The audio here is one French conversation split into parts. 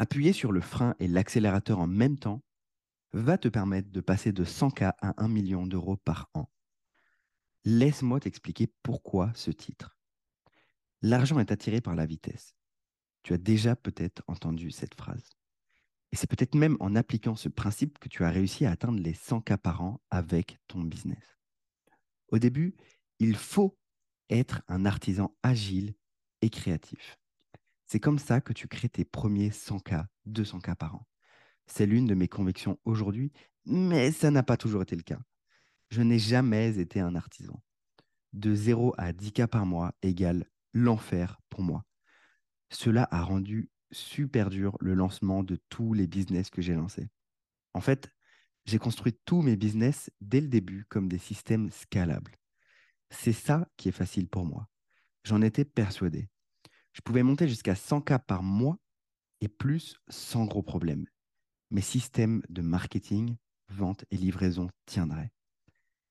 Appuyer sur le frein et l'accélérateur en même temps va te permettre de passer de 100K à 1 million d'euros par an. Laisse-moi t'expliquer pourquoi ce titre. L'argent est attiré par la vitesse. Tu as déjà peut-être entendu cette phrase. Et c'est peut-être même en appliquant ce principe que tu as réussi à atteindre les 100 cas par an avec ton business. Au début, il faut être un artisan agile et créatif. C'est comme ça que tu crées tes premiers 100 cas, 200 cas par an. C'est l'une de mes convictions aujourd'hui, mais ça n'a pas toujours été le cas. Je n'ai jamais été un artisan. De 0 à 10 cas par mois égale l'enfer pour moi. Cela a rendu super dur le lancement de tous les business que j'ai lancés. En fait, j'ai construit tous mes business dès le début comme des systèmes scalables. C'est ça qui est facile pour moi. J'en étais persuadé. Je pouvais monter jusqu'à 100 cas par mois et plus sans gros problème. Mes systèmes de marketing, vente et livraison tiendraient.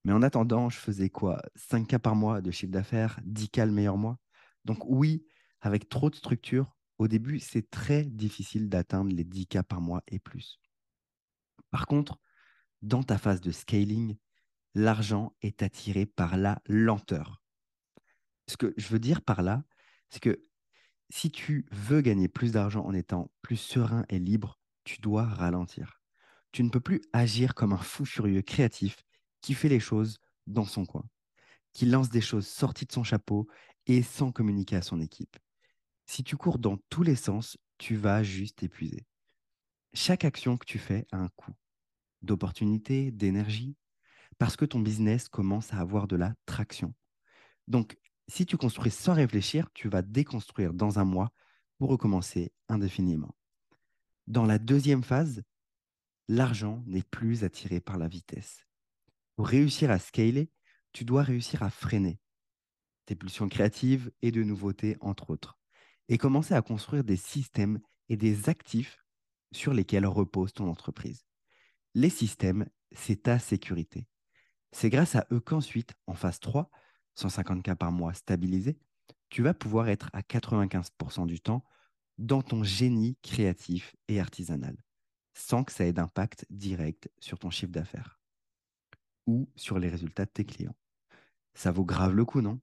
Mais en attendant, je faisais quoi? 5 cas par mois de chiffre d'affaires, 10 cas le meilleur mois Donc oui, avec trop de structure, au début, c'est très difficile d'atteindre les 10 cas par mois et plus. Par contre, dans ta phase de scaling, l'argent est attiré par la lenteur. Ce que je veux dire par là, c'est que si tu veux gagner plus d'argent en étant plus serein et libre, tu dois ralentir. Tu ne peux plus agir comme un fou furieux créatif qui fait les choses dans son coin, qui lance des choses sorties de son chapeau et sans communiquer à son équipe. Si tu cours dans tous les sens, tu vas juste épuiser. Chaque action que tu fais a un coût d'opportunité, d'énergie, parce que ton business commence à avoir de la traction. Donc, si tu construis sans réfléchir, tu vas déconstruire dans un mois pour recommencer indéfiniment. Dans la deuxième phase, l'argent n'est plus attiré par la vitesse. Pour réussir à scaler, tu dois réussir à freiner tes pulsions créatives et de nouveautés, entre autres et commencer à construire des systèmes et des actifs sur lesquels repose ton entreprise. Les systèmes, c'est ta sécurité. C'est grâce à eux qu'ensuite, en phase 3, 150 cas par mois stabilisé, tu vas pouvoir être à 95% du temps dans ton génie créatif et artisanal, sans que ça ait d'impact direct sur ton chiffre d'affaires ou sur les résultats de tes clients. Ça vaut grave le coup, non?